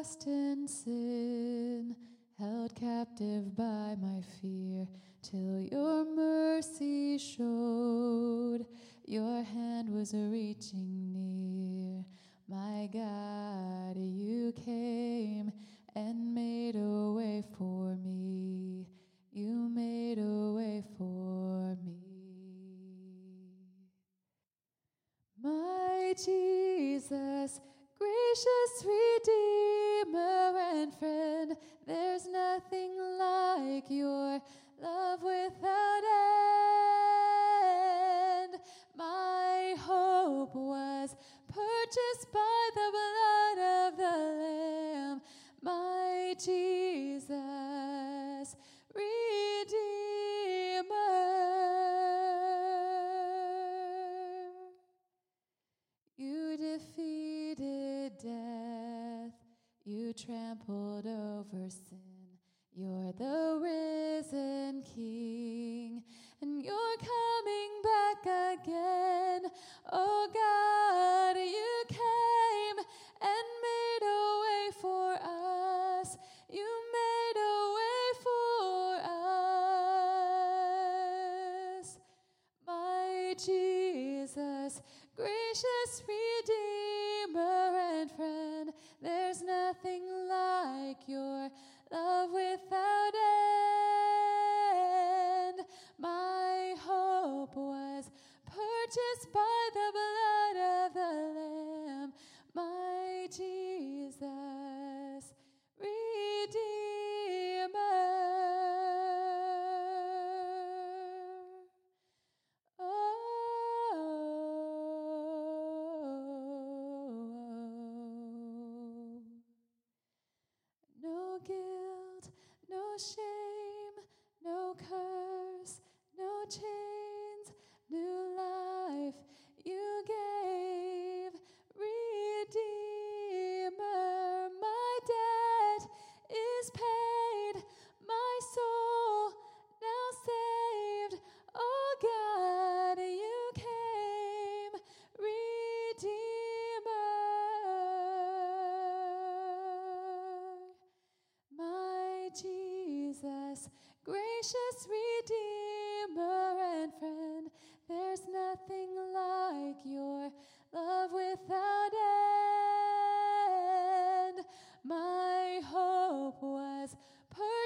lost in sin, held captive by my fear, till your mercy showed. Your hand was reaching near. My God, you came and made a way for me. You made a way for me. My Jesus, gracious trampled over sin. You're the risen King, and you're coming back again. Oh God, you came and made a way for us. You made a way for us. My Jesus, gracious Redeemer purchased by the blood of the Lamb. My Jesus, Redeemer. Oh, no guilt, no shame,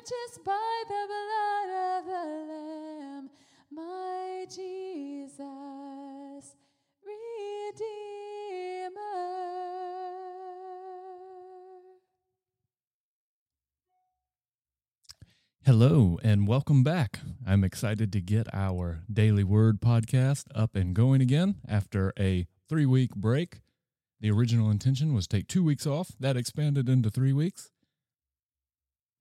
purchased by the blood of the Lamb. My Jesus, Redeemer. Hello and welcome back. I'm excited to get our Daily Word podcast up and going again after a three week break. The original intention was take two weeks off. That expanded into three weeks,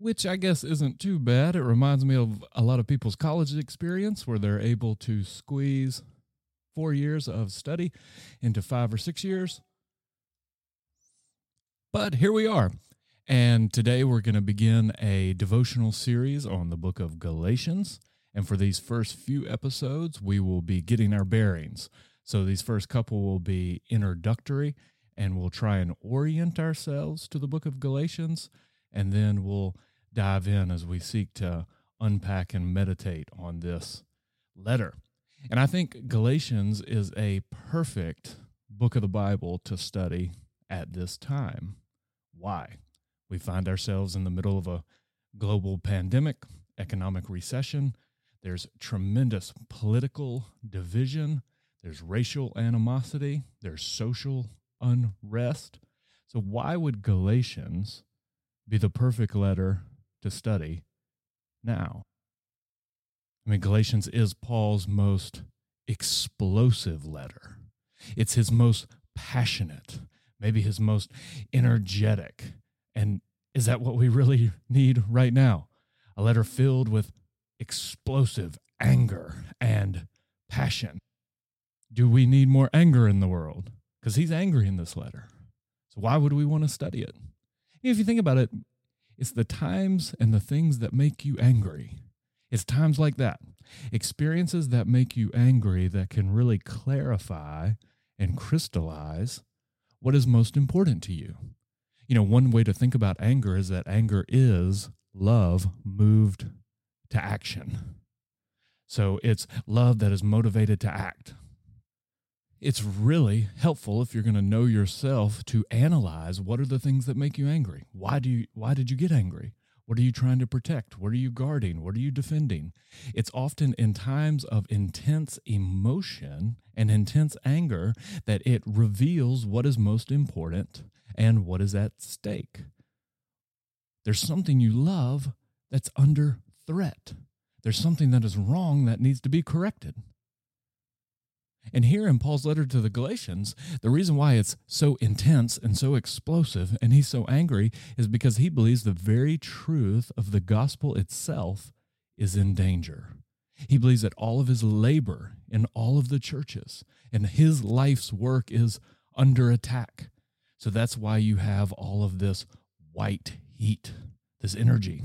which I guess isn't too bad. It reminds me of a lot of people's college experience where they're able to squeeze four years of study into five or six years. But here we are. And today we're going to begin a devotional series on the book of Galatians. And for these first few episodes, we will be getting our bearings. So these first couple will be introductory, and we'll try and orient ourselves to the book of Galatians. And then we'll dive in as we seek to unpack and meditate on this letter. And I think Galatians is a perfect book of the Bible to study at this time. Why? We find ourselves in the middle of a global pandemic, economic recession. There's tremendous political division. There's racial animosity. There's social unrest. So, why would Galatians be the perfect letter to study now? I mean, Galatians is Paul's most explosive letter. It's his most passionate, maybe his most energetic. And is that what we really need right now? A letter filled with explosive anger and passion. Do we need more anger in the world? Because he's angry in this letter. So why would we want to study it? If you think about it, it's the times and the things that make you angry. It's times like that, experiences that make you angry that can really clarify and crystallize what is most important to you. You know, one way to think about anger is that anger is love moved to action. So it's love that is motivated to act. It's really helpful if you're going to know yourself to analyze what are the things that make you angry. Why do you why did you get angry? What are you trying to protect? What are you guarding? What are you defending? It's often in times of intense emotion and intense anger that it reveals what is most important and what is at stake. There's something you love that's under threat. There's something that is wrong that needs to be corrected. And here in Paul's letter to the Galatians, the reason why it's so intense and so explosive and he's so angry is because he believes the very truth of the gospel itself is in danger. He believes that all of his labor in all of the churches and his life's work is under attack. So that's why you have all of this white heat, this energy.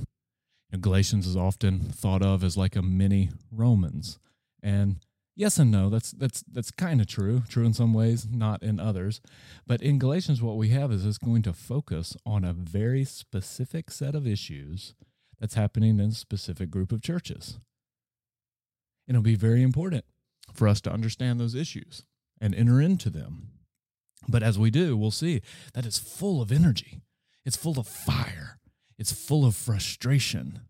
Galatians is often thought of as like a mini Romans. And yes and no that's that's that's kind of true true in some ways not in others. But in galatians what we have is it's going to focus on a very specific set of issues that's happening in a specific group of churches. And it'll be very important for us to understand those issues and enter into them. But as we do we'll see that it's full of energy. It's full of fire. It's full of frustration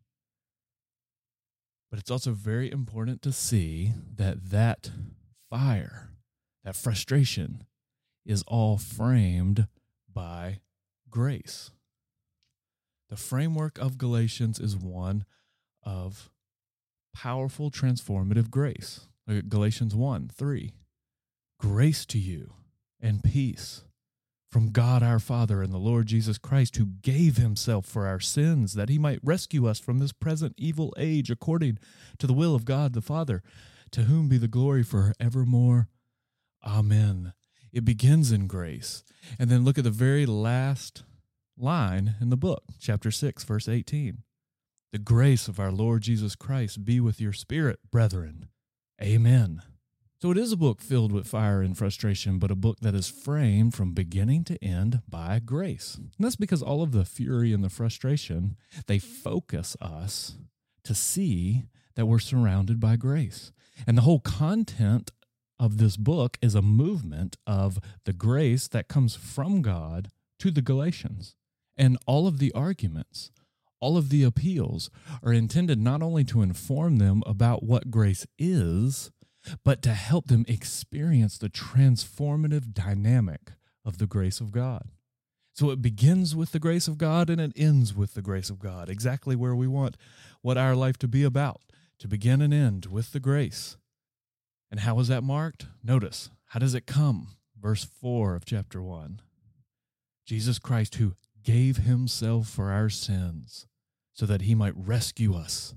but it's also very important to see that that fire, that frustration, is all framed by grace. The framework of Galatians is one of powerful transformative grace. Galatians 1 3. Grace to you and peace from God our Father and the Lord Jesus Christ, who gave himself for our sins, that he might rescue us from this present evil age according to the will of God the Father, to whom be the glory for evermore. Amen. It begins in grace. And then look at the very last line in the book, chapter 6, verse 18. The grace of our Lord Jesus Christ be with your spirit, brethren. Amen. So it is a book filled with fire and frustration, but a book that is framed from beginning to end by grace. And that's because all of the fury and the frustration, they focus us to see that we're surrounded by grace. And the whole content of this book is a movement of the grace that comes from God to the Galatians. And all of the arguments, all of the appeals are intended not only to inform them about what grace is, but to help them experience the transformative dynamic of the grace of God. So it begins with the grace of God and it ends with the grace of God, exactly where we want what our life to be about, to begin and end with the grace. And how is that marked? Notice, how does it come? Verse 4 of chapter 1. Jesus Christ, who gave himself for our sins, so that he might rescue us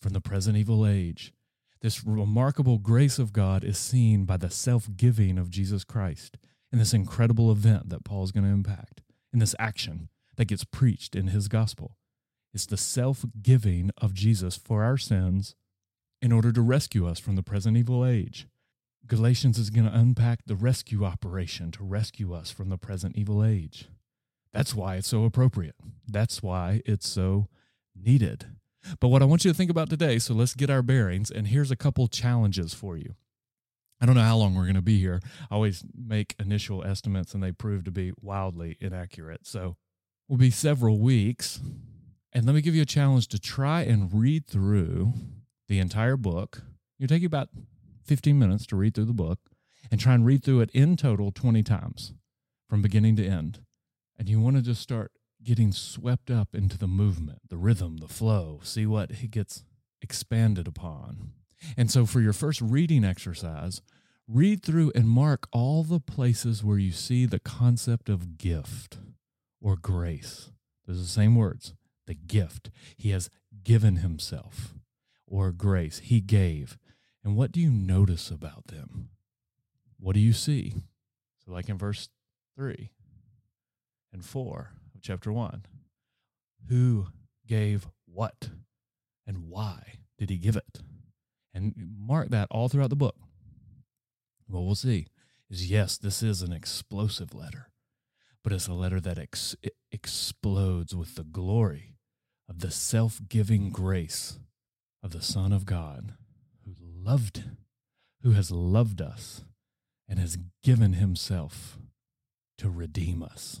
from the present evil age this remarkable grace of God is seen by the self giving of Jesus Christ in this incredible event that Paul is going to impact, in this action that gets preached in his gospel. It's the self giving of Jesus for our sins in order to rescue us from the present evil age. Galatians is going to unpack the rescue operation to rescue us from the present evil age. That's why it's so appropriate. That's why it's so needed. But what I want you to think about today, so let's get our bearings, and here's a couple challenges for you. I don't know how long we're going to be here. I always make initial estimates and they prove to be wildly inaccurate. So we'll be several weeks. And let me give you a challenge to try and read through the entire book. You take you about 15 minutes to read through the book and try and read through it in total 20 times from beginning to end. And you want to just start getting swept up into the movement, the rhythm, the flow, see what he gets expanded upon. And so for your first reading exercise, read through and mark all the places where you see the concept of gift or grace. Those are the same words. The gift. He has given himself or grace. He gave. And what do you notice about them? What do you see? So, like in verse 3 and 4, chapter 1. Who gave what and why did he give it? And mark that all throughout the book. What we'll see is yes, this is an explosive letter, but it's a letter that ex- explodes with the glory of the self giving grace of the Son of God who loved, who has loved us and has given himself to redeem us.